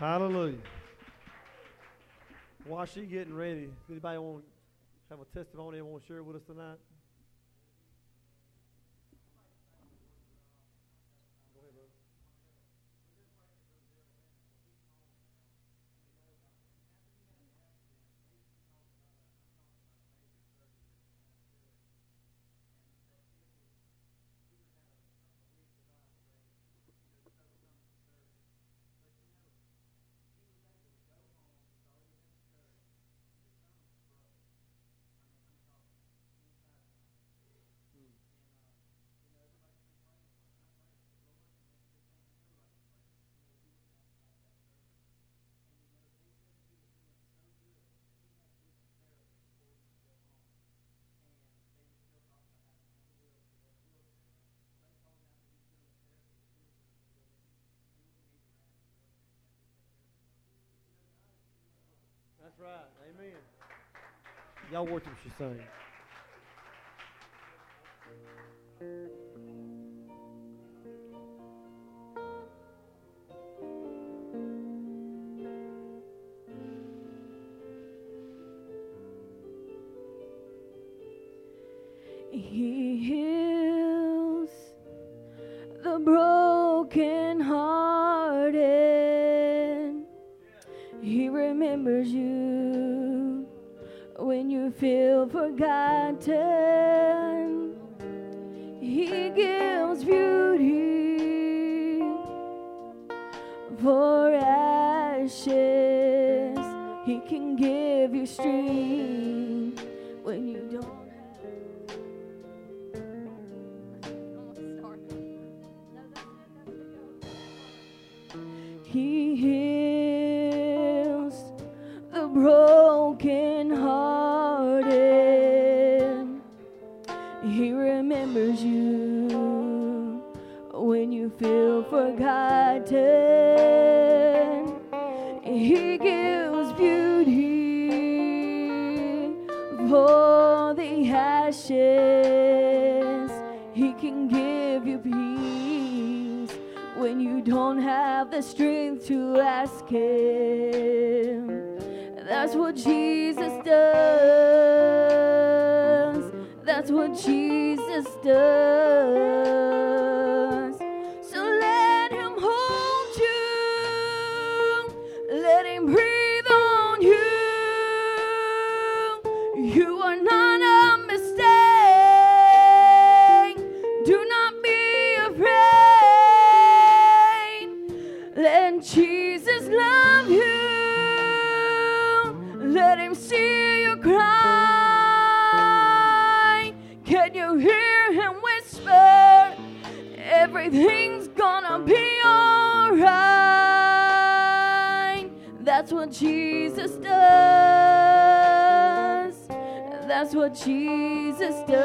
Hallelujah. While she getting ready, anybody want to have a testimony they want to share with us tonight? Y'all worship she sang. He heals the broken hearted. He remembers you when you feel forgotten. He gives beauty for ashes. He can give you strength forgotten. He gives beauty for the ashes. He can give you peace when you don't have the strength to ask Him. That's what Jesus does. That's what Jesus does. Everything's gonna be alright. That's what Jesus does. That's what Jesus does.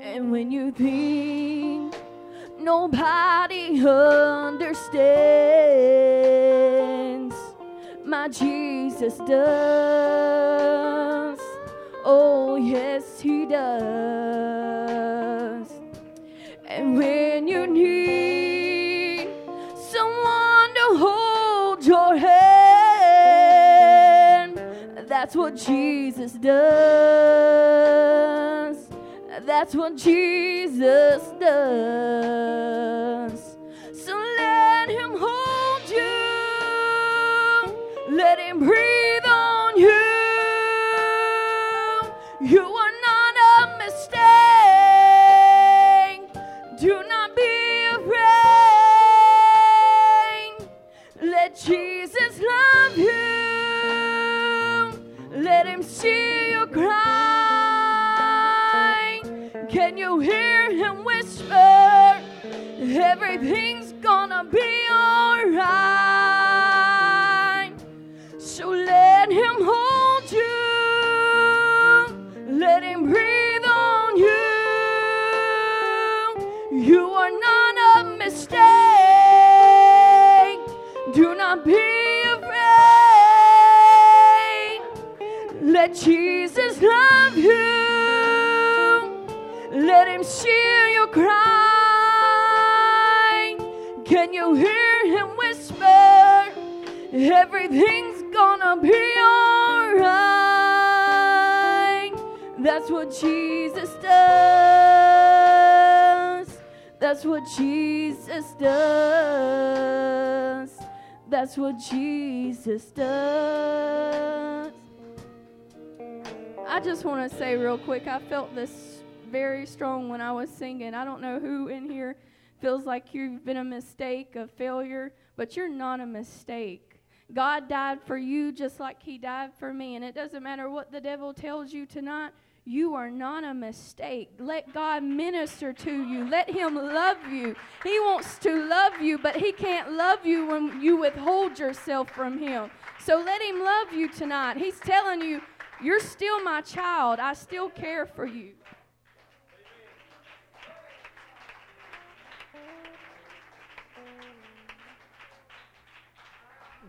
And when you think nobody understands, my Jesus does. Oh, yes, He does. And when you need someone to hold your hand, that's what Jesus does. That's what Jesus does. So let Him hold you, let Him breathe Everything's gonna be alright. So let him hold you. Let him breathe on you. You are not a mistake. Do not be afraid. Let Jesus and you hear him whisper, everything's gonna be alright. That's what Jesus does. That's what Jesus does. That's what Jesus does. I just want to say real quick, I felt this very strong when I was singing. I don't know who in here feels like you've been a mistake, a failure, but you're not a mistake. God died for you just like He died for me. And it doesn't matter what the devil tells you tonight, you are not a mistake. Let God minister to you. Let Him love you. He wants to love you, but He can't love you when you withhold yourself from Him. So let Him love you tonight. He's telling you, You're still my child. I still care for you.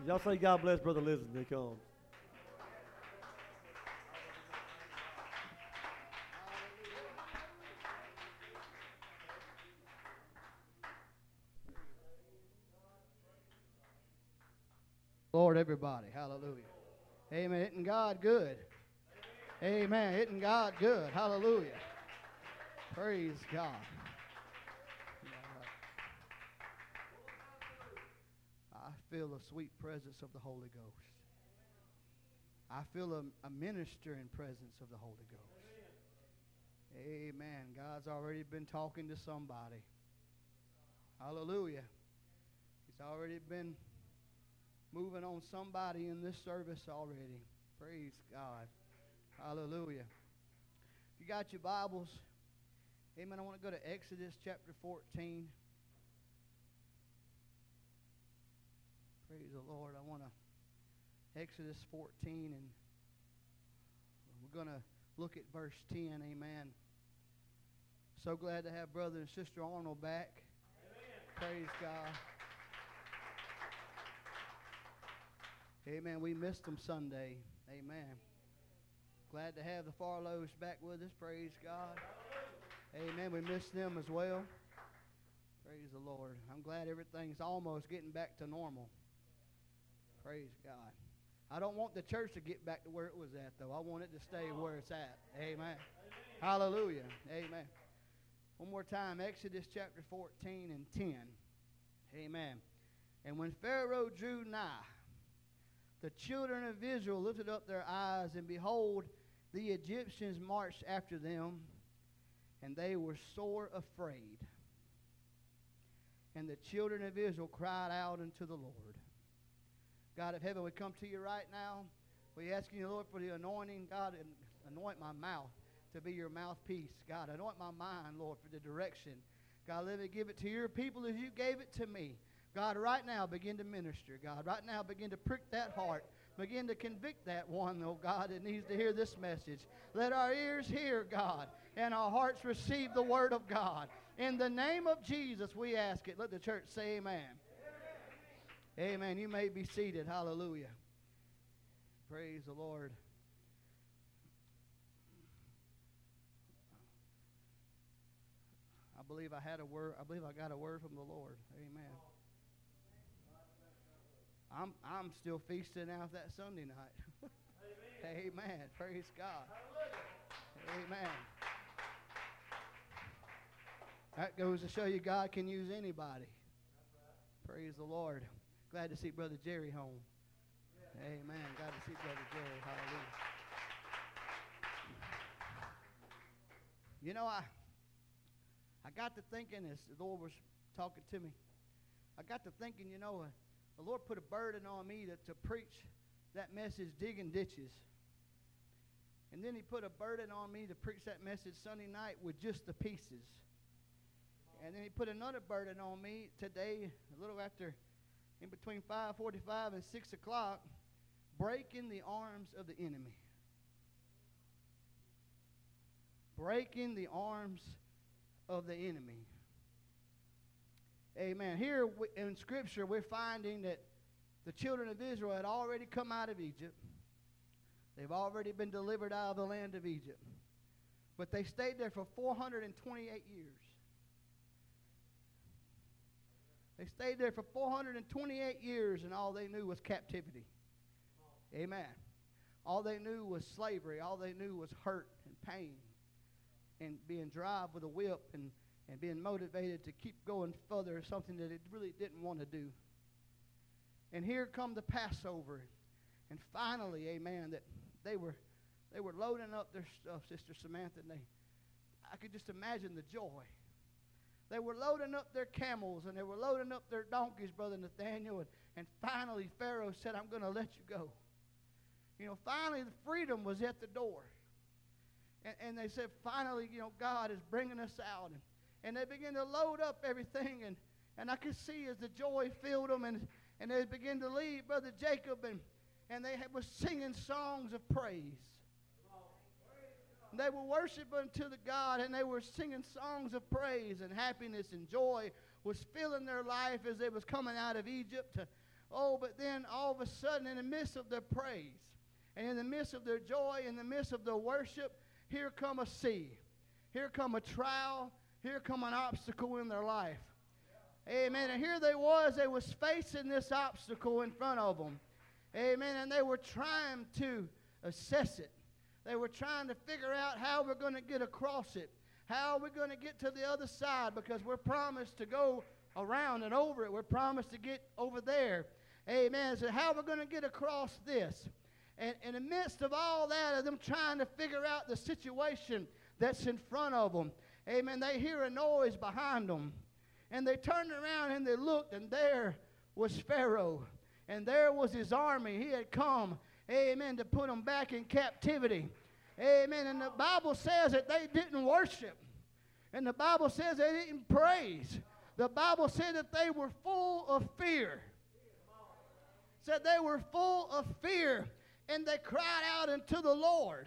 Y'all say God bless Brother Liz when he comes. Lord, everybody. Hallelujah. Amen. Isn't God good? Amen. Isn't God good? Hallelujah. Praise God. Feel the sweet presence of the Holy Ghost. I feel a, a ministering presence of the Holy Ghost. Amen. God's already been talking to somebody. Hallelujah. He's already been moving on somebody in this service already. Praise God. Hallelujah. If you got your Bibles, amen, I want to go to Exodus chapter 14. Praise the Lord. I want to, Exodus 14, and we're going to look at verse 10. Amen. So glad to have Brother and Sister Arnold back. Amen. Praise God. Amen. We missed them Sunday. Amen. Glad to have the Farlows back with us. Praise God. Amen. We missed them as well. Praise the Lord. I'm glad everything's almost getting back to normal. Praise God. I don't want the church to get back to where it was at, though. I want it to stay where it's at. Amen. Hallelujah. Amen. One more time Exodus chapter 14 and 10. Amen. And when Pharaoh drew nigh, the children of Israel lifted up their eyes, and behold, the Egyptians marched after them, and they were sore afraid. And the children of Israel cried out unto the Lord. God of heaven, we come to you right now. We ask you, Lord, for the anointing. God, anoint my mouth to be your mouthpiece. God, anoint my mind, Lord, for the direction. God, let me give it to your people as you gave it to me. God, right now begin to minister. God, right now begin to prick that heart. Begin to convict that one, oh God, that needs to hear this message. Let our ears hear, God, and our hearts receive the word of God. In the name of Jesus, we ask it. Let the church say amen. Amen. You may be seated. Hallelujah. Praise the Lord. I believe I had a word. I believe I got a word from the Lord. Amen. I'm, I'm still feasting out that Sunday night. Amen. Amen. Praise God. Amen. That goes to show you God can use anybody. Praise the Lord. Glad to see Brother Jerry home. Amen. Glad to see Brother Jerry. Hallelujah. You know, I I got to thinking as the Lord was talking to me. I got to thinking, you know, uh, the Lord put a burden on me to, to preach that message, digging ditches. And then He put a burden on me to preach that message Sunday night with just the pieces. And then He put another burden on me today, a little after, in between 5:45 and 6 o'clock, breaking the arms of the enemy. Breaking the arms of the enemy. Amen. Here in Scripture, we're finding that the children of Israel had already come out of Egypt. They've already been delivered out of the land of Egypt. But they stayed there for 428 years. They stayed there for 428 years, and all they knew was captivity. Amen. All they knew was slavery. All they knew was hurt and pain and being driven with a whip and, and being motivated to keep going further, something that it really didn't want to do. And here come the Passover. And finally, amen, that they were they were loading up their stuff, Sister Samantha, and they I could just imagine the joy. They were loading up their camels and they were loading up their donkeys, Brother Nathaniel, and, and finally Pharaoh said, I'm going to let you go. You know, finally the freedom was at the door. And, and they said, finally, you know, God is bringing us out. And, and they began to load up everything. And, and I could see as the joy filled them and, and they began to leave Brother Jacob and, and they had, were singing songs of praise. They were worshiping to the God and they were singing songs of praise and happiness and joy was filling their life as they was coming out of Egypt. Oh, but then all of a sudden in the midst of their praise and in the midst of their joy, in the midst of their worship, here come a sea. Here come a trial. Here come an obstacle in their life. Amen. And here they was, they was facing this obstacle in front of them. Amen. And they were trying to assess it. They were trying to figure out how we're going to get across it. How are we going to get to the other side? Because we're promised to go around and over it. We're promised to get over there. Amen. So how are we going to get across this? And in the midst of all that, of them trying to figure out the situation that's in front of them, amen, they hear a noise behind them. And they turned around and they looked, and there was Pharaoh. And there was his army. He had come amen, to put them back in captivity. Amen. And the Bible says that they didn't worship. And the Bible says they didn't praise. The Bible said that they were full of fear. Said they were full of fear. And they cried out unto the Lord.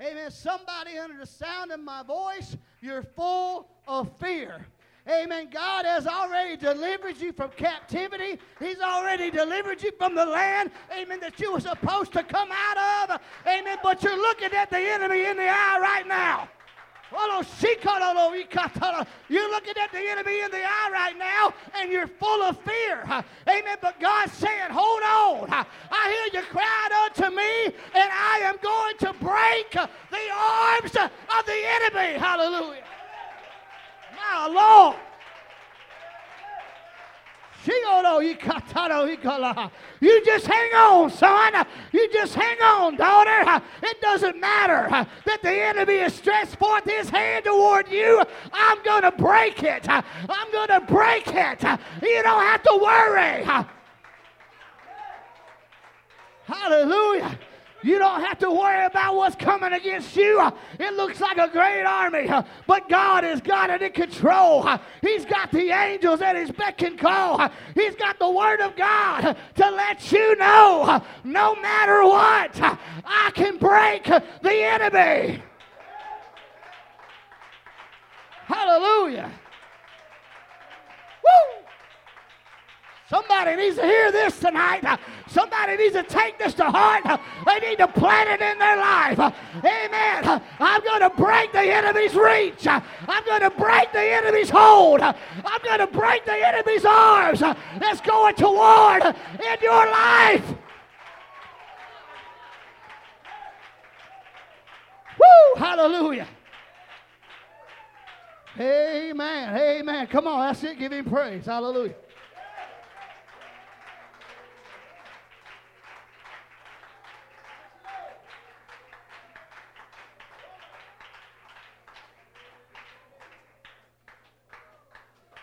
Amen. Somebody under the sound of my voice, you're full of fear. Amen. God has already delivered you from captivity. He's already delivered you from the land, amen, that you were supposed to come out of. Amen. But you're looking at the enemy in the eye right now. You're looking at the enemy in the eye right now and you're full of fear. Amen. But God's saying, Hold on. I hear you cried unto me, and I am going to break the arms of the enemy. Hallelujah. My Lord. You just hang on, son. You just hang on, daughter. It doesn't matter that the enemy has stretched forth his hand toward you. I'm going to break it. I'm going to break it. You don't have to worry. Hallelujah. You don't have to worry about what's coming against you. It looks like a great army, but God has got it in control. He's got the angels at his beck and call. He's got the word of God to let you know no matter what, I can break the enemy. Hallelujah. Woo! Somebody needs to hear this tonight. Somebody needs to take this to heart. They need to plant it in their life. Amen. I'm going to break the enemy's reach. I'm going to break the enemy's hold. I'm going to break the enemy's arms that's going toward in your life. Woo! Hallelujah. Amen. Amen. Come on, that's it. Give him praise. Hallelujah.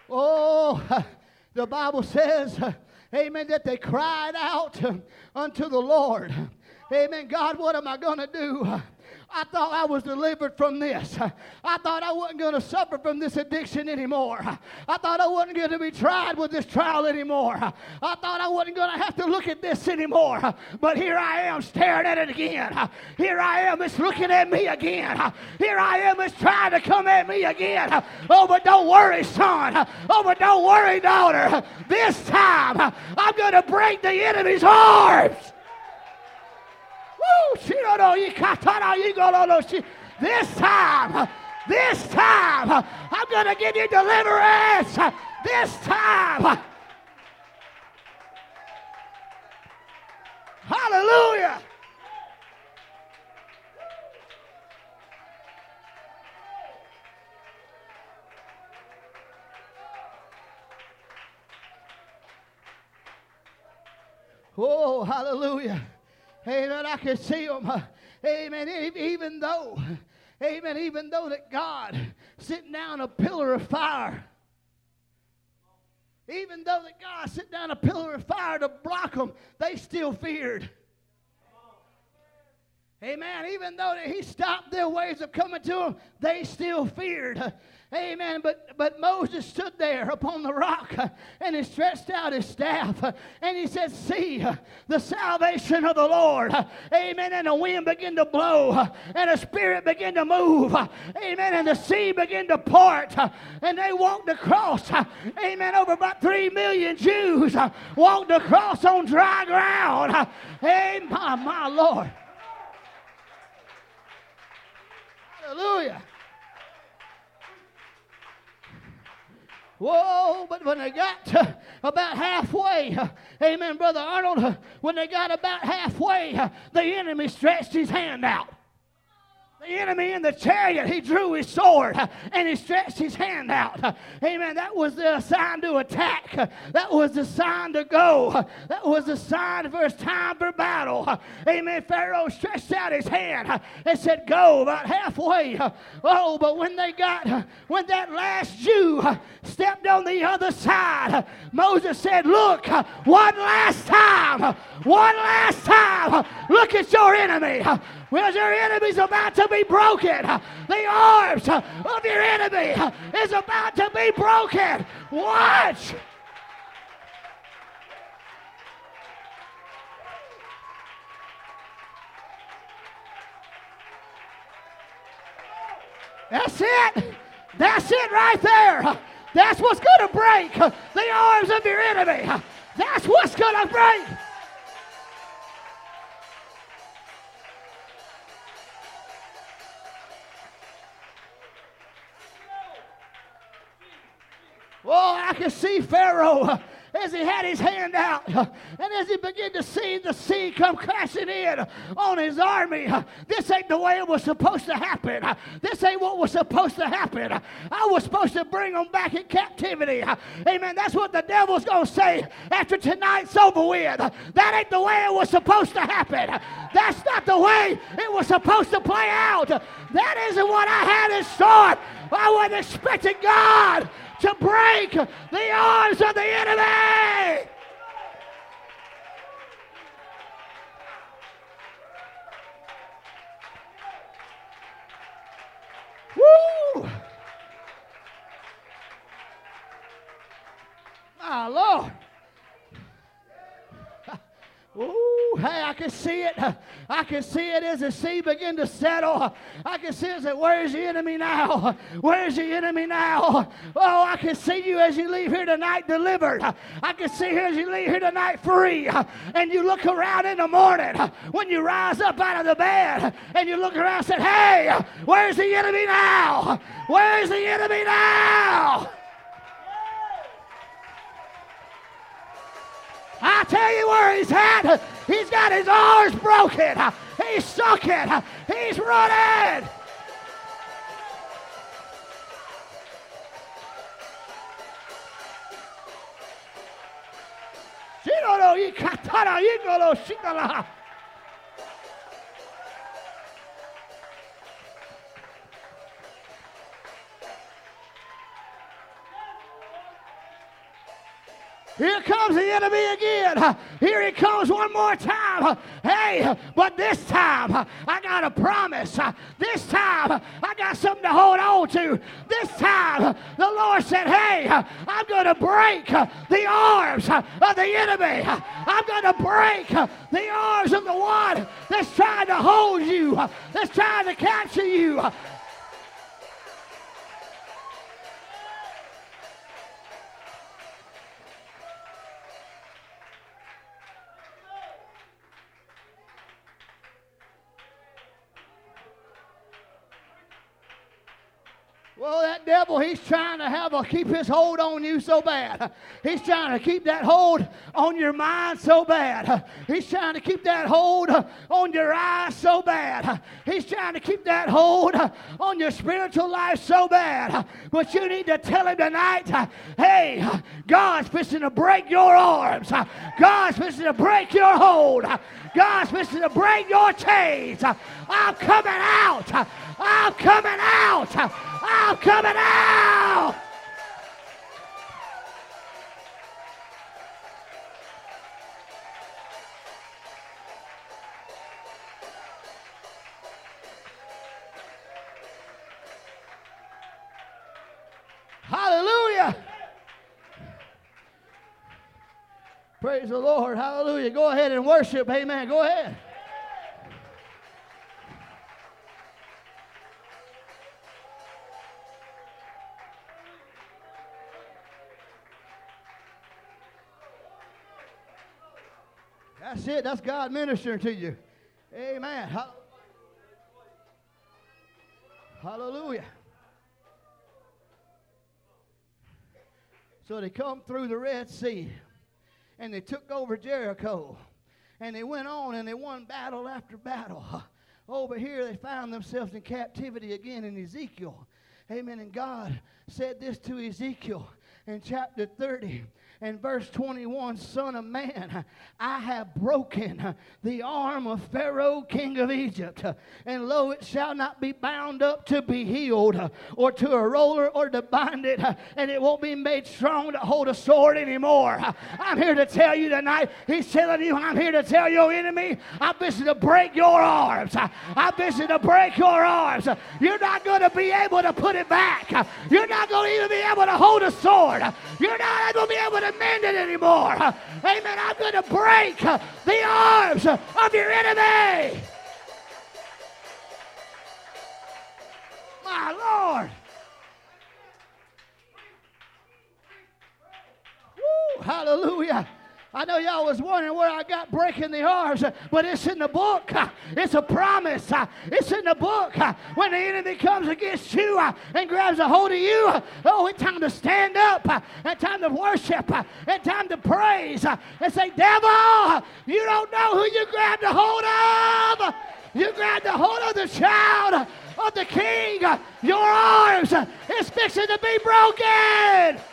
Oh, the Bible says, amen, that they cried out unto the Lord. Amen. God, what am I going to do? I thought I was delivered from this. I thought I wasn't going to suffer from this addiction anymore. I thought I wasn't going to be tried with this trial anymore. I thought I wasn't going to have to look at this anymore. But here I am staring at it again. Here I am, it's looking at me again. Here I am, it's trying to come at me again. Oh, but don't worry, son. Oh, but don't worry, daughter. This time, I'm going to break the enemy's arms. This time, this time, I'm going to give you deliverance. This time. Hallelujah. Oh, hallelujah. Amen. I can see them. Amen. Even though, amen, even though that God sitting down a pillar of fire. Even though that God sent down a pillar of fire to block them, they still feared. Amen. Even though that he stopped their ways of coming to them, they still feared. Amen. But but Moses stood there upon the rock uh, and he stretched out his staff uh, and he said, See uh, the salvation of the Lord. Amen. And the wind began to blow and a spirit began to move. Amen. And the sea began to part. And they walked across. Amen. Over about three million Jews walked across on dry ground. Amen. My, my Lord. Hallelujah. Whoa, but when they got about halfway, amen, Brother Arnold, when they got about halfway, the enemy stretched his hand out. The enemy in the chariot, he drew his sword uh, and he stretched his hand out. Uh, amen. That was the sign to attack. Uh, that was the sign to go. That was the sign for his time for battle. Amen. Pharaoh stretched out his hand and said, Go about halfway. Oh, but when they got, when that last Jew stepped on the other side, Moses said, Look, one last time, one last time, look at your enemy. Well, your enemy's about to be broken. The arms of your enemy is about to be broken. Watch. That's it. That's it right there. That's what's going to break the arms of your enemy. That's what's going to break. Oh, I can see Pharaoh uh, as he had his hand out uh, and as he began to see the sea come crashing in on his army. Uh, this ain't the way it was supposed to happen. This ain't what was supposed to happen. I was supposed to bring them back in captivity. Amen. That's what the devil's going to say after tonight's over with. That ain't the way it was supposed to happen. That's not the way it was supposed to play out. That isn't what I had in store. I wasn't expecting God to break the arms of the enemy. Woo! My Lord. Ooh, hey, I can see it. I can see it as the sea begin to settle. I can see it. Say, Where's the enemy now? Where's the enemy now? Oh, I can see you as you leave here tonight delivered. I can see you as you leave here tonight free. And you look around in the morning when you rise up out of the bed and you look around and say, Hey, where's the enemy now? Where's the enemy now? I tell you where he's at. He's got his arms broken. He's sucking. He's running. Here comes the enemy again. Here he comes one more time. Hey, but this time I got a promise. This time I got something to hold on to. This time the Lord said, Hey, I'm going to break the arms of the enemy. I'm going to break the arms of the one that's trying to hold you, that's trying to capture you. Well, that devil, he's trying to have a keep his hold on you so bad. He's trying to keep that hold on your mind so bad. He's trying to keep that hold on your eyes so bad. He's trying to keep that hold on your spiritual life so bad. But you need to tell him tonight, hey, God's fixing to break your arms. God's fixing to break your hold. God's fixing to break your chains. I'm coming out. I'm coming out. I'm coming out. Hallelujah. Praise the Lord. Hallelujah. Go ahead and worship. Amen. Go ahead. That's it. That's God ministering to you. Amen. Hallelujah. So they come through the Red Sea and they took over Jericho and they went on and they won battle after battle. Over here, they found themselves in captivity again in Ezekiel. Amen. And God said this to Ezekiel in chapter 30 and verse 21 Son of man, I have broken the arm of Pharaoh, king of Egypt, and lo, it shall not be bound up to be healed, or to a roller, or to bind it, and it won't be made strong to hold a sword anymore. I'm here to tell you tonight, He's telling you, I'm here to tell your enemy, I'm busy to break your arms. I'm busy to break your arms. You're not going to be able to put it back. You're not going to even be able to hold a sword. You're not going to be able to mend it anymore. Amen. I'm going to break the arms of your enemy. My Lord. Woo, hallelujah. I know y'all was wondering where I got breaking the arms, but it's in the book. It's a promise. It's in the book. When the enemy comes against you uh, and grabs a hold of you, uh, oh, it's time to stand up uh, and time to worship and time to praise and say, Devil, you don't know who you grabbed a hold of. You grabbed a hold of the child of the king. Your arms is fixing to be broken.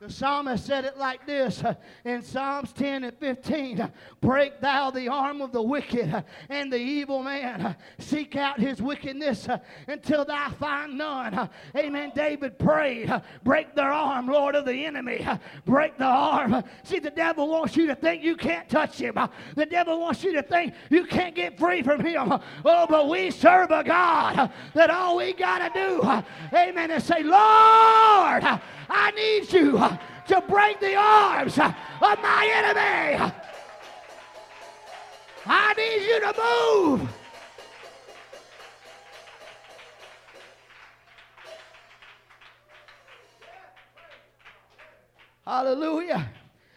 The psalmist said it like this uh, in Psalms 10 and 15 uh, Break thou the arm of the wicked uh, and the evil man. Uh, seek out his wickedness uh, until thou find none. Uh, amen. David prayed, Break their arm, Lord of the enemy. Break the arm. See, the devil wants you to think you can't touch him. The devil wants you to think you can't get free from him. Oh, but we serve a God that all we got to do, amen, is say, Lord, I need you to break the arms of my enemy. I need you to move. Hallelujah.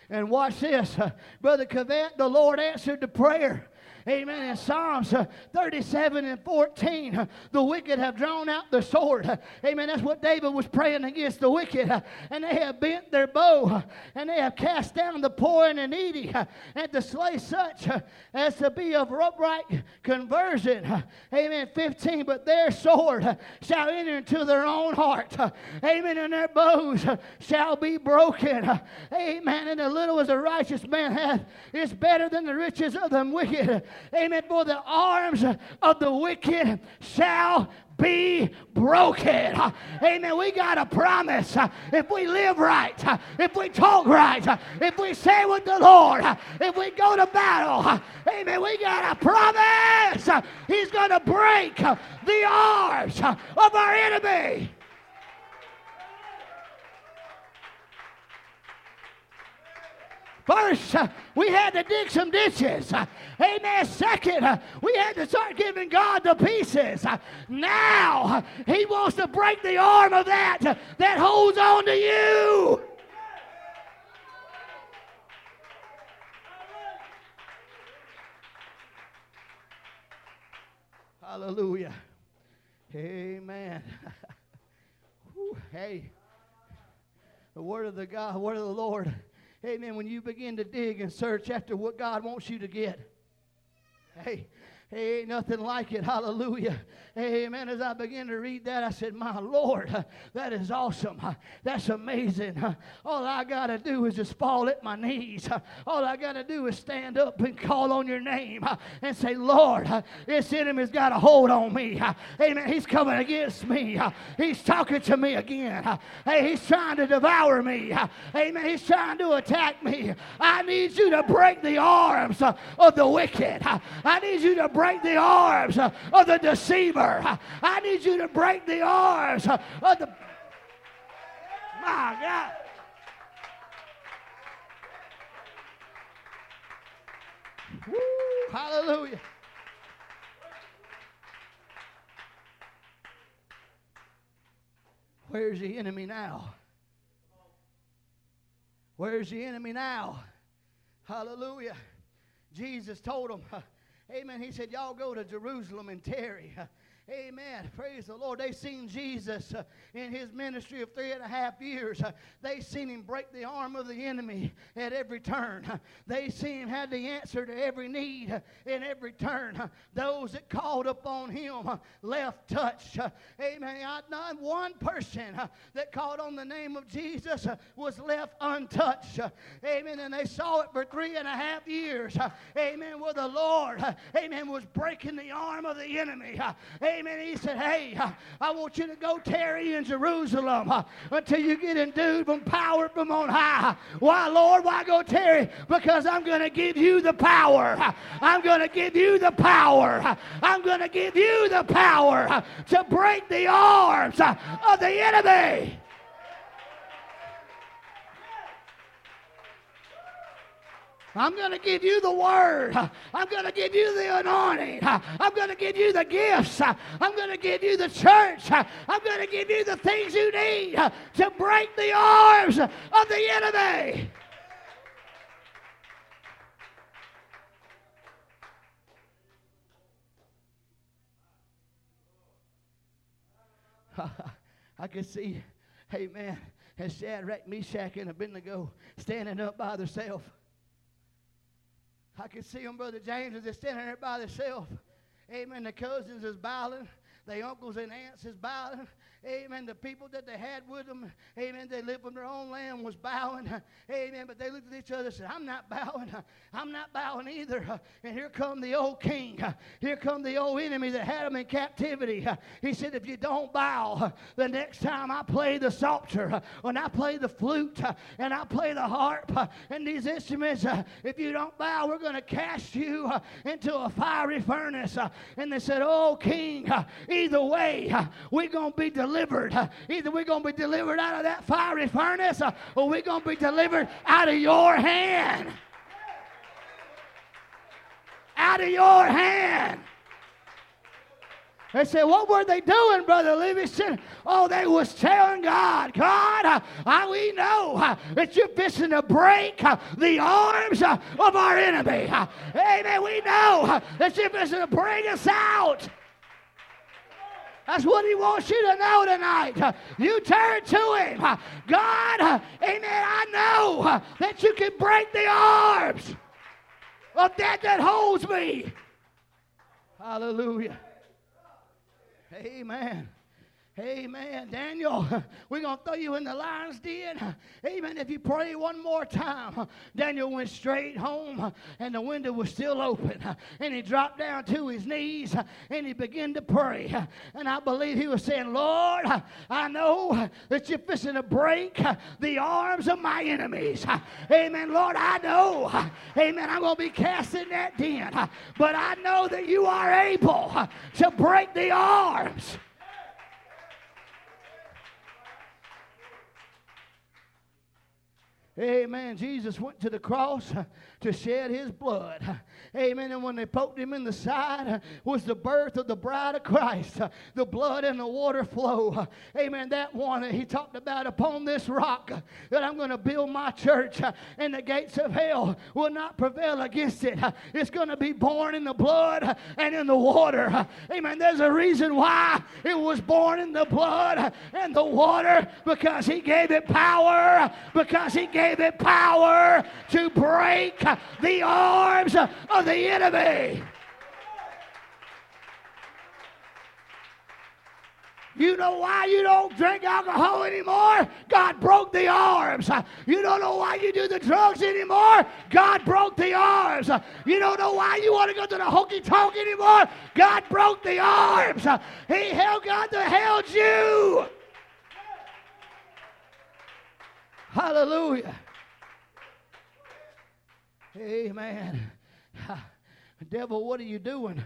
And watch this. Brother Cavett, the Lord answered the prayer. Amen. In Psalms uh, 37 and 14, uh, the wicked have drawn out the sword. Uh, Amen. That's what David was praying against the wicked. Uh, and they have bent their bow, uh, and they have cast down the poor and the needy, uh, and to slay such as to be of upright conversion. Amen. 15, but their sword shall enter into their own heart. Amen. And their bows shall be broken. Amen. And the little as a righteous man hath is better than the riches of the wicked. Amen. For the arms of the wicked shall be broken. Amen. We got a promise. If we live right, if we talk right, if we say with the Lord, if we go to battle, amen, we got a promise. He's going to break the arms of our enemy. First, uh, we had to dig some ditches. Uh, amen. Second, uh, we had to start giving God the pieces. Uh, now, uh, He wants to break the arm of that uh, that holds on to you. Hallelujah. Amen. Hey, the word of the God, word of the Lord Amen. When you begin to dig and search after what God wants you to get, hey, ain't nothing like it. Hallelujah. Amen. As I began to read that, I said, My Lord, that is awesome. That's amazing. All I got to do is just fall at my knees. All I got to do is stand up and call on your name and say, Lord, this enemy's got a hold on me. Amen. He's coming against me. He's talking to me again. Hey, he's trying to devour me. Amen. He's trying to attack me. I need you to break the arms of the wicked. I need you to break the arms of the deceiver. I need you to break the arms of the. My God. Woo, hallelujah. Where's the enemy now? Where's the enemy now? Hallelujah. Jesus told him, Amen. He said, Y'all go to Jerusalem and tarry. Amen. Praise the Lord. They seen Jesus uh, in his ministry of three and a half years. Uh, they seen him break the arm of the enemy at every turn. Uh, they seen him had the answer to every need uh, in every turn. Uh, those that called upon him uh, left touched. amen. Not one person that called on the name of Jesus was left untouched. amen. And they saw it for three and a half years. amen. Where the Lord, amen, was breaking the arm of the enemy. amen Amen. He said, Hey, I want you to go tarry in Jerusalem uh, until you get endued from power from on high. Why, Lord? Why go tarry? Because I'm going to give you the power. I'm going to give you the power. I'm going to give you the power to break the arms of the enemy. I'm going to give you the word. I'm going to give you the anointing. I'm going to give you the gifts. I'm going to give you the church. I'm going to give you the things you need to break the arms of the enemy. I can see, hey man, as Shadrach, Meshach, and Abednego standing up by themselves. I could see them, Brother James, as they're standing there by themselves. Amen. The cousins is bowing. The uncles and aunts is bowing. Amen. The people that they had with them, amen, they lived from their own land was bowing. Amen. But they looked at each other and said, I'm not bowing. I'm not bowing either. And here come the old king. Here come the old enemy that had them in captivity. He said, if you don't bow, the next time I play the psalter, when I play the flute, and I play the harp, and these instruments, if you don't bow, we're going to cast you into a fiery furnace. And they said, oh, king, either way, we're going to be delivered delivered. Either we're going to be delivered out of that fiery furnace uh, or we're going to be delivered out of your hand. Out of your hand. They said, what were they doing, Brother Livingston? Oh, they was telling God, God, uh, we know uh, that you're fixing to break uh, the arms of our enemy. Amen. We know that you're fixing to bring us out. That's what he wants you to know tonight. You turn to him. God, amen, I know that you can break the arms of that that holds me. Hallelujah. Amen. Amen. Daniel, we're going to throw you in the lion's den. Amen. If you pray one more time, Daniel went straight home and the window was still open. And he dropped down to his knees and he began to pray. And I believe he was saying, Lord, I know that you're fixing to break the arms of my enemies. Amen. Lord, I know. Amen. I'm going to be cast in that den. But I know that you are able to break the arms Amen. Jesus went to the cross to shed his blood. Amen. And when they poked him in the side was the birth of the bride of Christ. The blood and the water flow. Amen. That one he talked about upon this rock that I'm going to build my church and the gates of hell will not prevail against it. It's going to be born in the blood and in the water. Amen. There's a reason why it was born in the blood and the water because he gave it power, because he gave it power to break the arms of the enemy. You know why you don't drink alcohol anymore? God broke the arms. You don't know why you do the drugs anymore? God broke the arms. You don't know why you want to go to the honky tonk anymore? God broke the arms. He held God that held you. Hallelujah. Amen. Devil, what are you doing?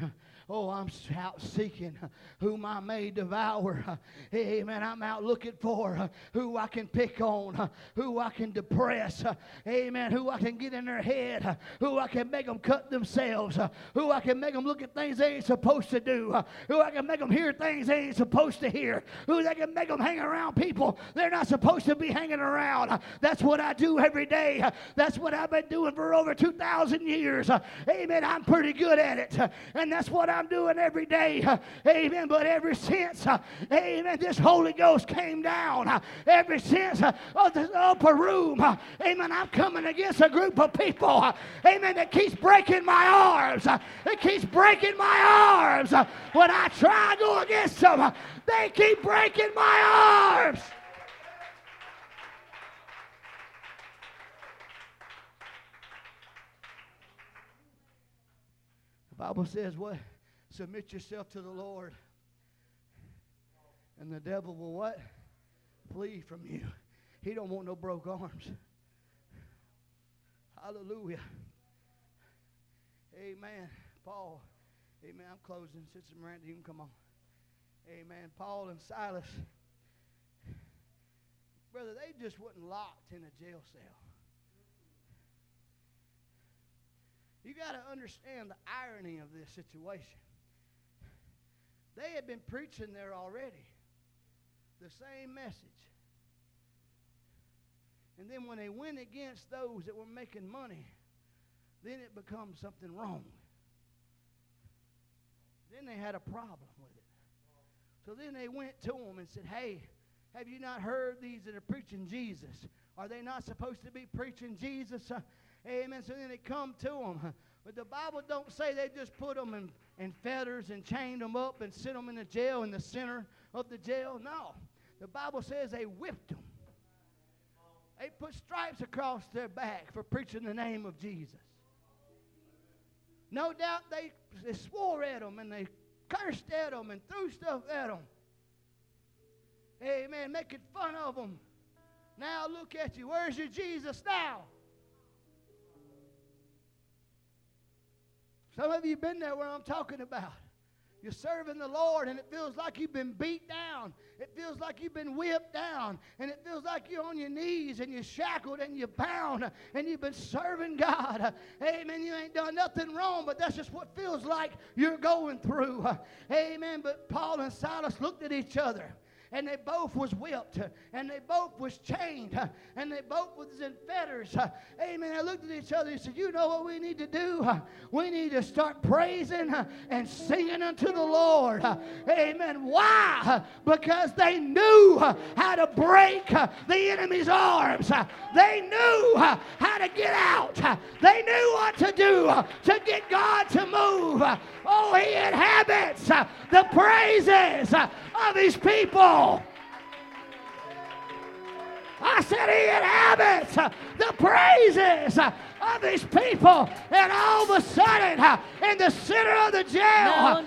Oh, I'm out seeking uh, whom I may devour. Uh, amen. I'm out looking for uh, who I can pick on, who I can depress. Amen. Who I can get in their head, who I can make them cut themselves, who I can make them look at things they ain't supposed to do, who I can make them hear things they ain't supposed to hear, who I can make them hang around people they're not supposed to be hanging around. That's what I do every day. That's what I've been doing for over 2,000 years. Amen. I'm pretty good at it. And that's what I'm doing every day. Amen. But ever since, amen, this Holy Ghost came down, ever since of the upper room, amen, I'm coming against a group of people, amen, that keeps breaking my arms. It keeps breaking my arms. When I try to go against them, they keep breaking my arms. Bible says what? Submit yourself to the Lord. And the devil will what? Flee from you. He don't want no broke arms. Hallelujah. Amen. Paul. Amen. I'm closing. Sister Miranda, you can come on. Amen. Paul and Silas. Brother, they just wasn't locked in a jail cell. You got to understand the irony of this situation. They had been preaching there already the same message. And then when they went against those that were making money, then it becomes something wrong. Then they had a problem with it. So then they went to them and said, Hey, have you not heard these that are preaching Jesus? Are they not supposed to be preaching Jesus? Uh, amen. So then they come to them. But the Bible don't say they just put them in and fetters and chained them up and sent them in the jail in the center of the jail. No. The Bible says they whipped them. They put stripes across their back for preaching the name of Jesus. No doubt they, they swore at them and they cursed at them and threw stuff at them. Amen. Making fun of them. Now look at you. Where's your Jesus now? Some of you been there where I'm talking about. You're serving the Lord and it feels like you've been beat down. It feels like you've been whipped down. And it feels like you're on your knees and you're shackled and you're bound and you've been serving God. Amen. You ain't done nothing wrong, but that's just what feels like you're going through. Amen. But Paul and Silas looked at each other and they both was whipped, and they both was chained, and they both was in fetters. Amen. I looked at each other and said, You know what we need to do? We need to start praising and singing unto the Lord. Amen. Why? Because they knew how to break the enemy's arms. They knew how to get out. They knew what to do to get God to move. Oh, he inhabits uh, the praises uh, of his people. I said he inhabits uh, the praises of his people. And all of a sudden, in the center of the jail,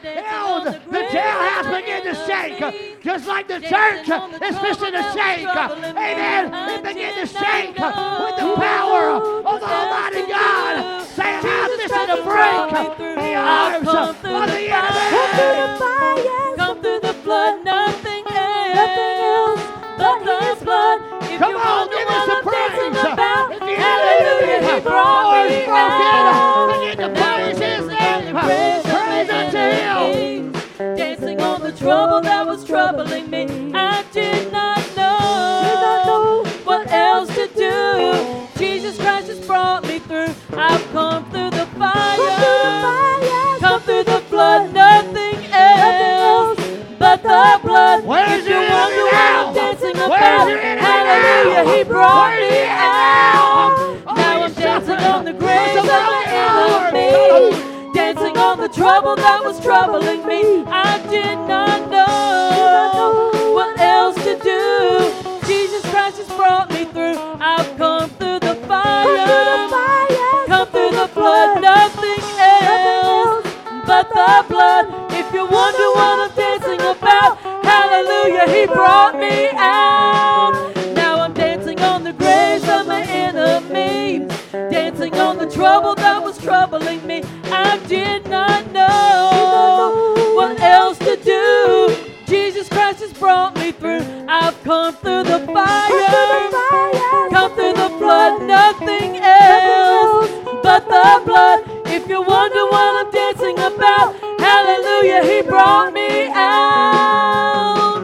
the, the jailhouse began to shake. Just like the church is fixing to shake. Amen. It began to shake with the power of Almighty God. Saying, I'm fixing to break the arms of the enemy. Come through the flood, nothing else. Nothing else but his blood. If Come on, give us a praise. brought me out. Begin to praise His name. Praise Praise unto Him. Dancing on the trouble that was troubling me. I did brought me through. I've come through the fire. Come through the flood, nothing else but the blood. Where's if you your wonder what now? I'm dancing Where's about, your enemy hallelujah, now? he brought Where's me your enemy out. now? Oh, Now I'm dancing on the graves of my about the enemy. Dancing on the trouble that was troubling me. I did not know what else to do. Jesus Christ has brought me through. I've come through the fire. Flood, nothing else but the blood. If you wonder what I'm dancing about, hallelujah, he brought me out. Now I'm dancing on the graves of my enemies, dancing on the trouble that was troubling me. I did not know what else to do. Jesus Christ has brought me through. I've come through the fire, come through the flood, nothing else the blood. If you wonder what I'm dancing about, hallelujah, he brought me out.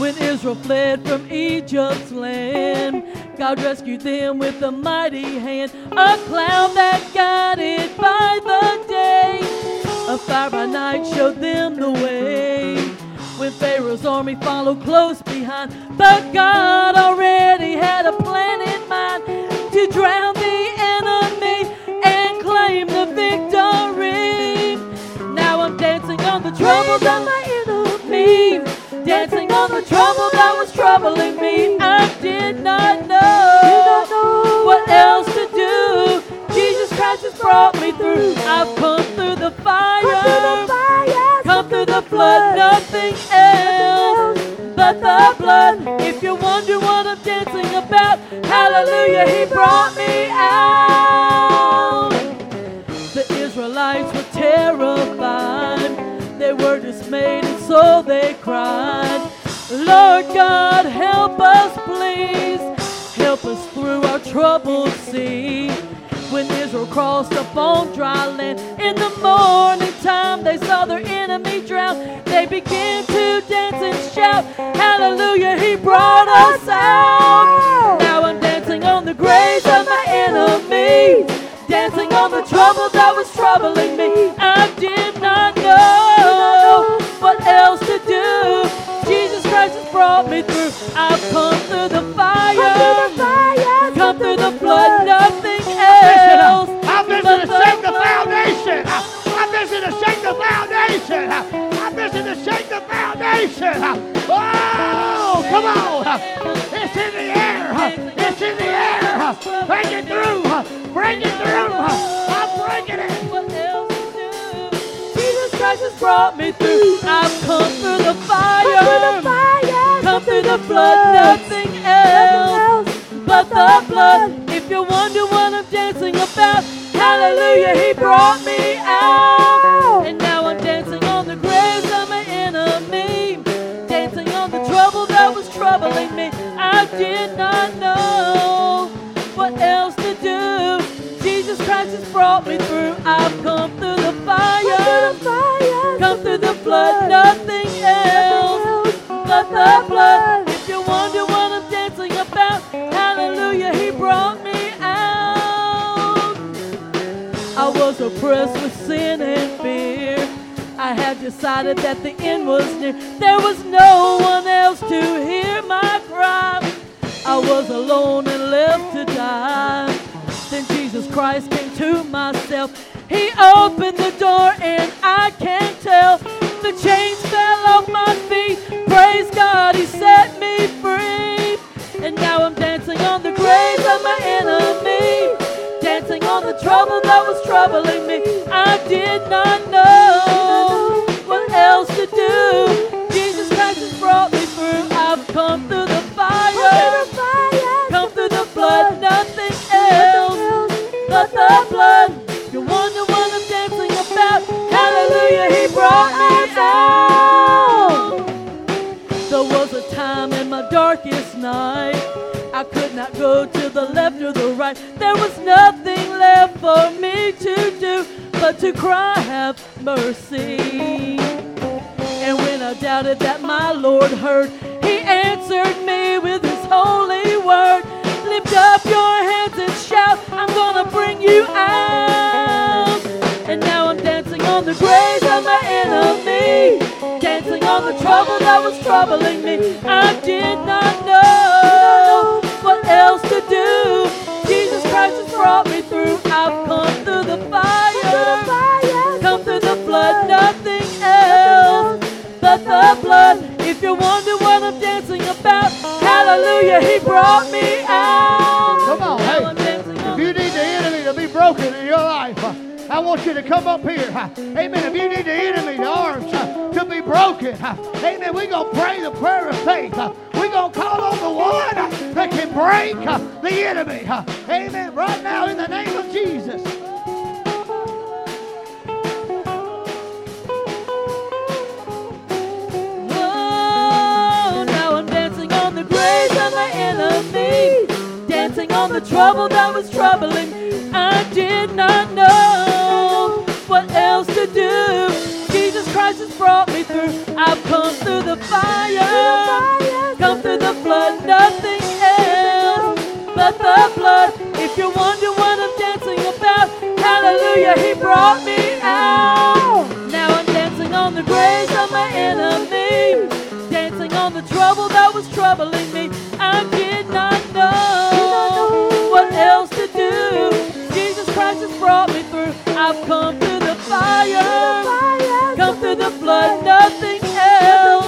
When Israel fled from Egypt's land, God rescued them with a mighty hand. A cloud that guided by the day, a fire by night showed them the way. When Pharaoh's army followed close behind, but God already had a plan in mind to drown the on the trouble that was troubling me. I did not know what else to do. Jesus Christ has brought me through. I've come through the fire, come through the flood, nothing else but the blood. If you wonder what I'm dancing about, hallelujah, he brought me out. The Israelites were terrified. They were dismayed and so they cried. Lord God, help us, please. Help us through our troubled sea. When Israel crossed upon dry land in the morning time, they saw their enemy drown. They began to dance and shout, Hallelujah, He brought us out. Now I'm dancing on the graves of my enemies, dancing on the trouble that was troubling me. I did brought me through. I've come through the fire, come through the flood, nothing else. I'm busy to shake the foundation. I'm busy to shake the foundation. I'm busy to shake the foundation. Oh, come on. It's in the air. It's in the air. Break it through. Break it through. I'm breaking it. What else to do? Jesus Christ has brought me through. I've come through the fire, come through the flood, nothing else but the blood. If you wonder what I'm dancing about, hallelujah, he brought me out. And now I'm dancing on the graves of my enemy, dancing on the trouble that was troubling me. I did not know what else to do. Jesus Christ has brought me through. I've come through the fire, come through the flood, nothing else the blood. If you wonder what I'm dancing about, hallelujah, he brought me out. I was oppressed with sin and fear. I had decided that the end was near. There was no one else to hear my cry. I was alone and left to die. Then Jesus Christ came to myself. He opened the door and I can't tell. The chains fell off my feet. Praise God, He set me free. And now I'm dancing on the graves of my enemy. Dancing on the trouble that was troubling me. I did not know what else to do. Jesus Christ has brought me through. I've come through the fire, come through the flood, nothing else but the blood. You wonder what I'm dancing about. Hallelujah, He brought me out. There was a time in my darkest night. I could not go to the left or the right. There was nothing left for me to do but to cry, have mercy. And when I doubted that my Lord heard, He answered me with His holy word. Lift up your hands and shout, I'm gonna bring you out. And now I'm dancing on the enemy, dancing on the trouble that was troubling me. I did not know what else to do. Jesus Christ has brought me through. I've come through the fire, come through the flood, nothing else but the blood. If you wonder what I'm dancing about, hallelujah, He brought me out. Come on, hey. I'm dancing on If you need the enemy to be broken in your life, I want you to come up here. Amen. If you need the enemy, the arms to be broken, amen. We're going to pray the prayer of faith. We're going to call on the one that can break the enemy. Amen. Right now, in the name of Jesus. Oh, now I'm dancing on the graves of my enemy, dancing on the trouble that was troubling. I did not know what else to do. Christ has brought me through. I've come through the fire, come through the flood, nothing else but the blood. If you wonder what I'm dancing about, hallelujah, He brought me out. Now I'm dancing on the graves of my enemy, dancing on the trouble that was troubling me. I did not know what else to do. Jesus Christ has brought me through. I've come through the fire, come through the flood, nothing else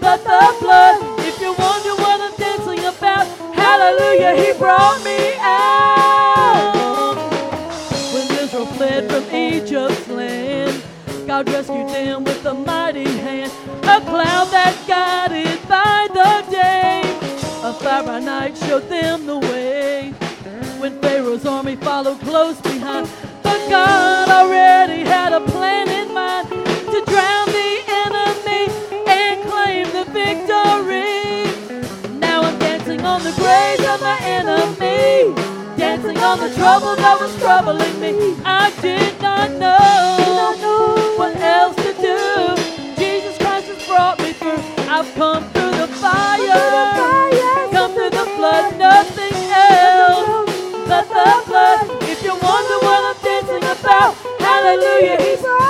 but the blood. If you wonder what I'm dancing about, hallelujah, He brought me out. When Israel fled from Egypt's land, God rescued them with a mighty hand. A cloud that guided by the day, a fire by night showed them the way. Followed close behind, but God already had a plan in mind to drown the enemy and claim the victory. Now I'm dancing on the graves of my enemy, dancing on the trouble that was troubling me. I did not know what else to do. Jesus Christ has brought me through. I've come through the fire, come through the flood, nothing hallelujah,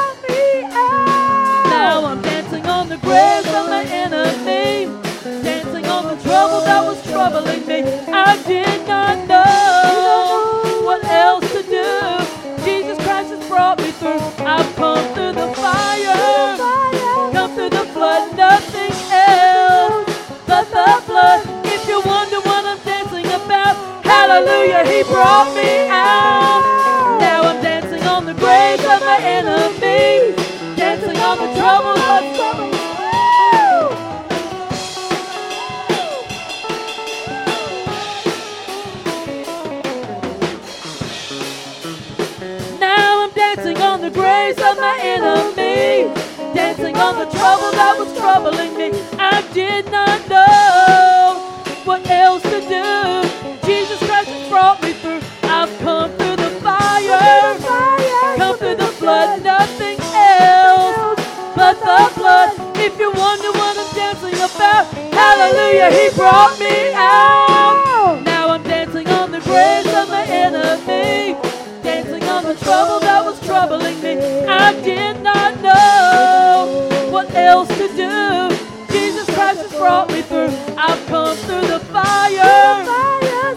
hallelujah, He brought me out. Now I'm dancing on the graves of my enemy, dancing on the trouble that was troubling me. I did not know what else to do. Jesus Christ has brought me through. I've come through the fire,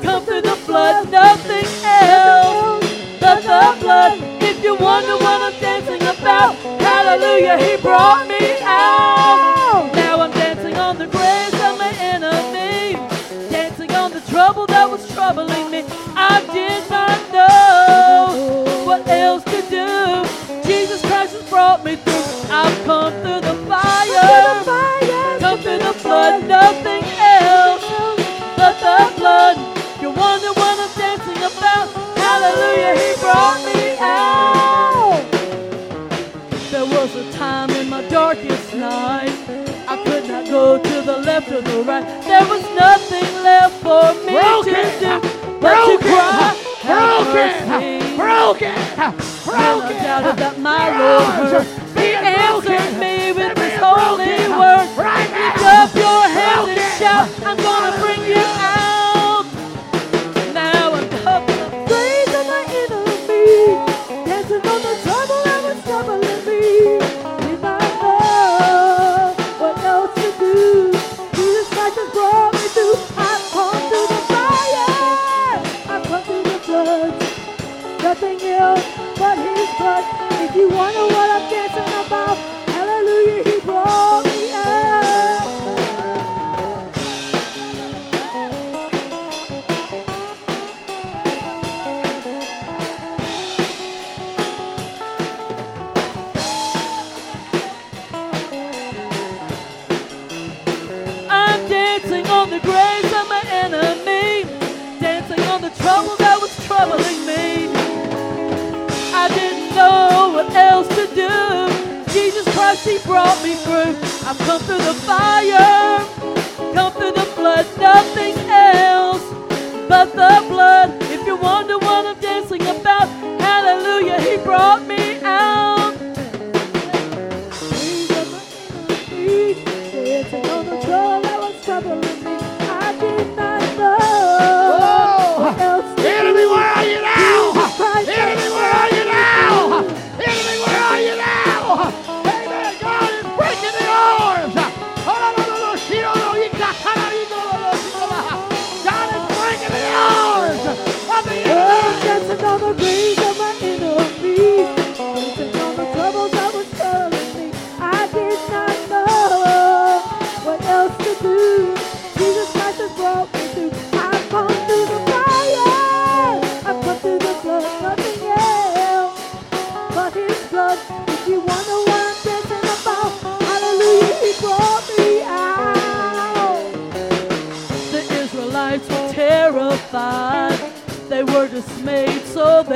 come through the flood, nothing else but the blood. If you wonder what I'm dancing about, hallelujah, He brought me out. else to do. Jesus Christ has brought me through. I've come through the fire. Through the fire come through the flood, nothing else but the blood. You wonder what I'm dancing about. Hallelujah, He brought me out. There was a time in my darkest night. I could not go to the left or the right. There was nothing left for me broken, to do but broken, to cry. Broken broken, broken. Doubted that my Lord heard. He answered me with His holy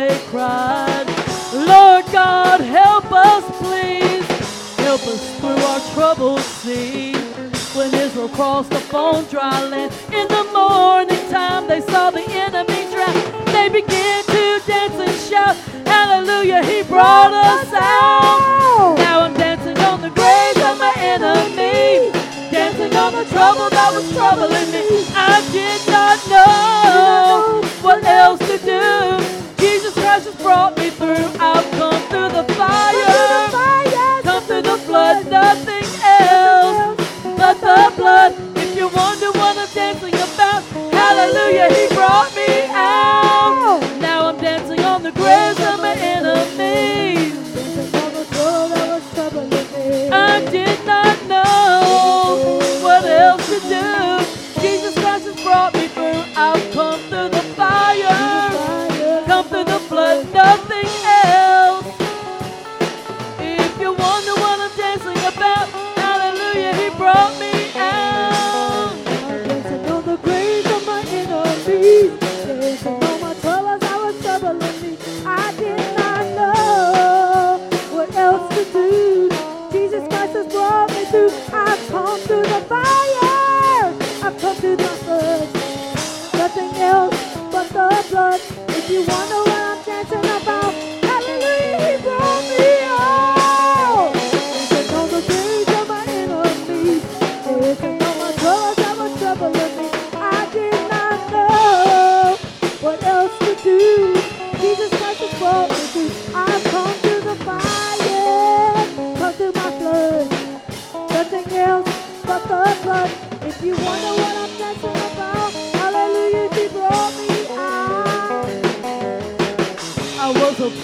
they cried. Lord God, help us, please. Help us through our troubled sea. When Israel crossed the upon dry land, in the morning time they saw the enemy drown. They began to dance and shout, Hallelujah, He brought us out. Now I'm dancing on the graves of my enemy, dancing on the trouble that was troubling me. I did not know what else brought me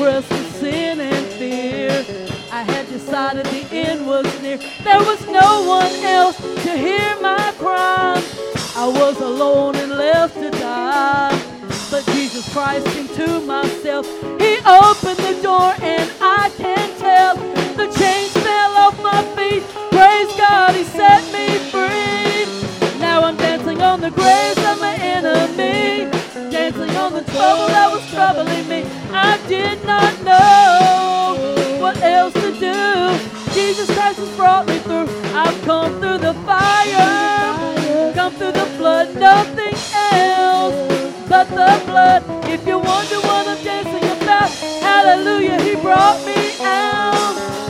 oppressed with sin and fear. I had decided the end was near. There was no one else to hear my cries. I was alone and left to die. But Jesus Christ came to myself. He opened the door and I can tell the chains fell off my feet. Praise God, He set me free. Now I'm dancing on the graves of my enemies on the trouble that was troubling me. I did not know what else to do. Jesus Christ has brought me through. I've come through the fire, come through the flood, nothing else but the blood. If you wonder what I'm dancing about, hallelujah, he brought me out.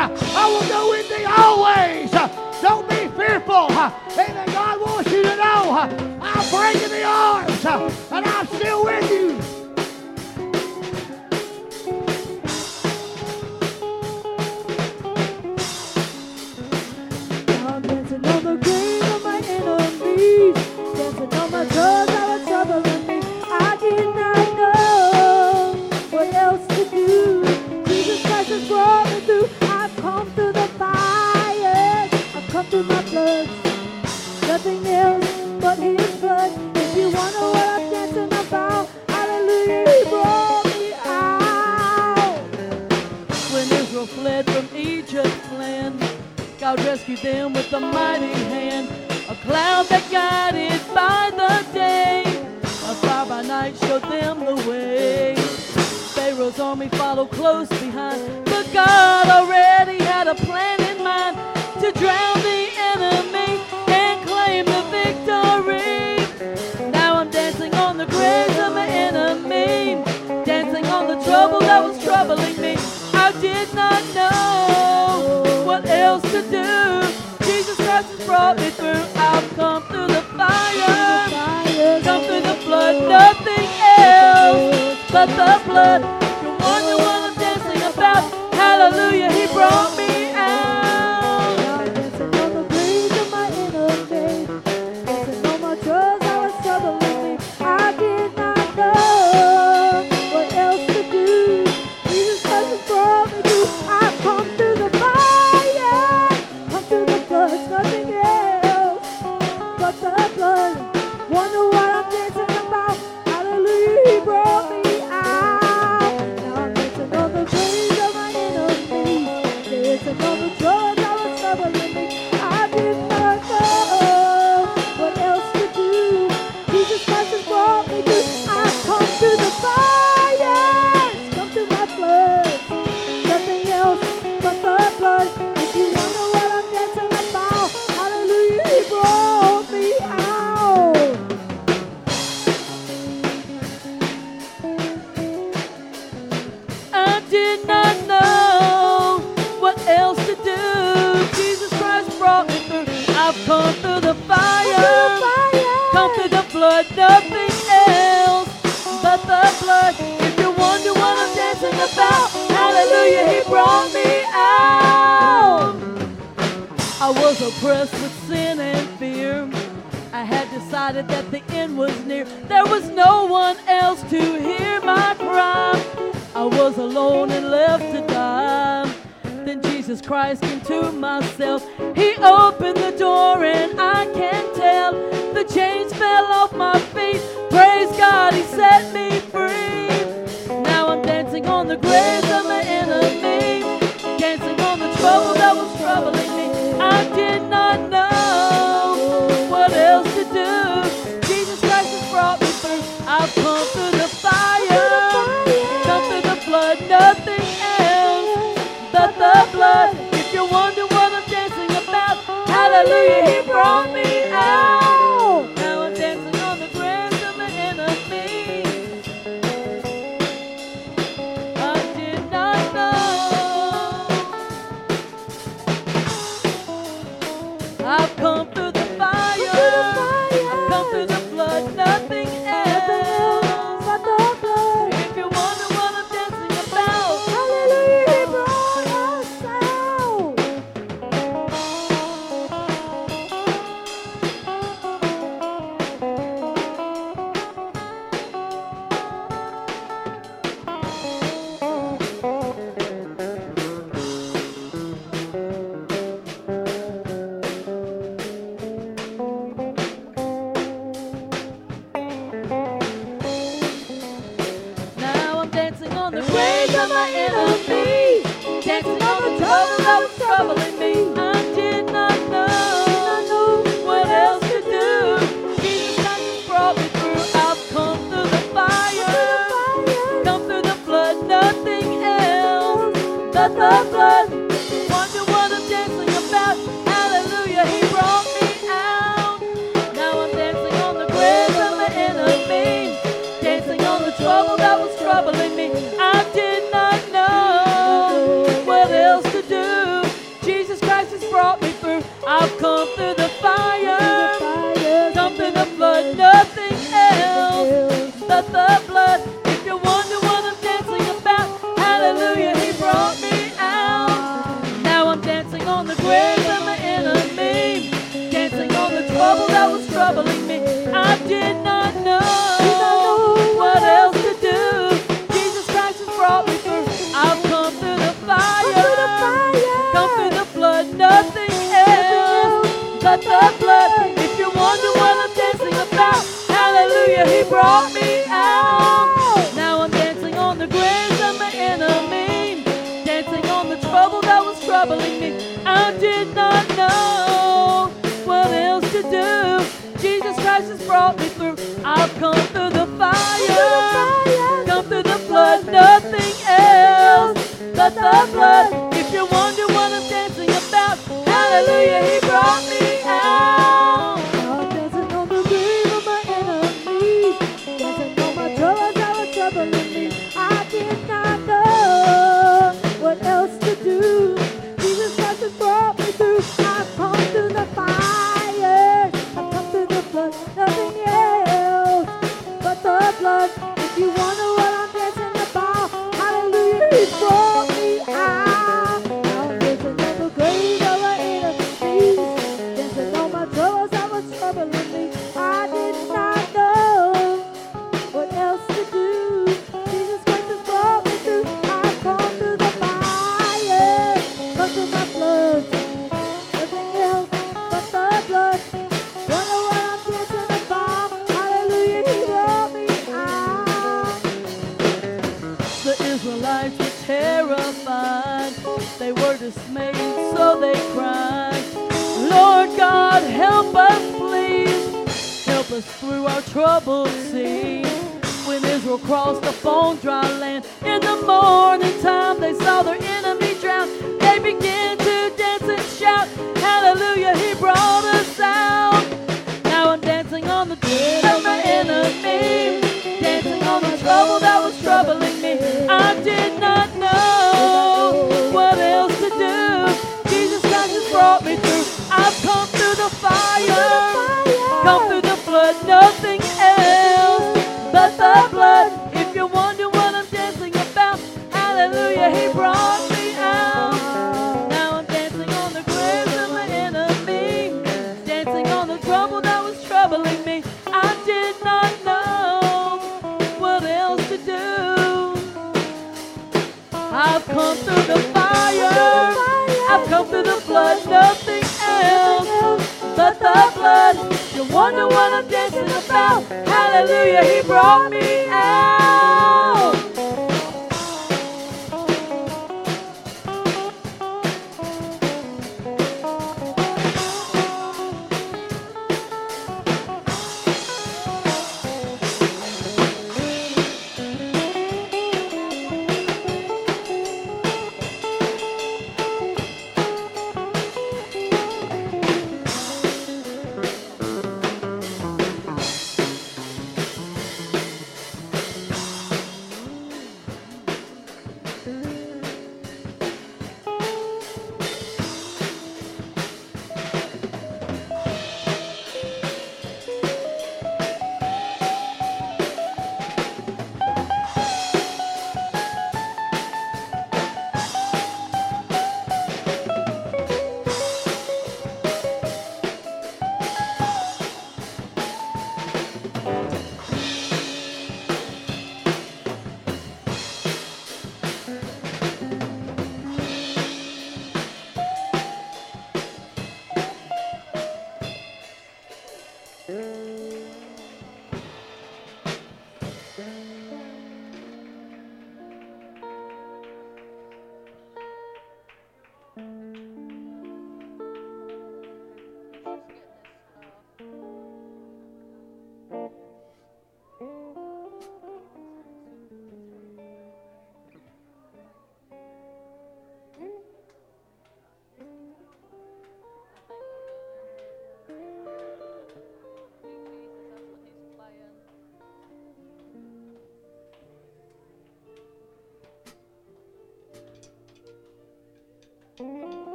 I will do with thee always. Don't be fearful. Amen. God wants you to know I'll break in the arms and I'm still with you. Dancing on the grave of my enemies, dancing on my tongue. nothing else but his blood. If you wanna what I'm dancing about, hallelujah, he brought me out. When Israel fled from Egypt's land, God rescued them with a mighty hand. A cloud that guided by the day, a fire by night showed them the way. Pharaoh's army followed close behind, but God already had a plan in mind to drown. else to do. Jesus Christ has brought me through. I've come through the fire, come through the blood. nothing else but the blood. You're wondering what I'm dancing about. Hallelujah, He brought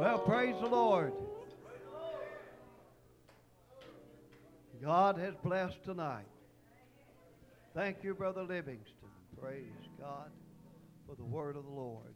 Well, praise the Lord. God has blessed tonight. Thank you, Brother Livingston. Praise God for the word of the Lord.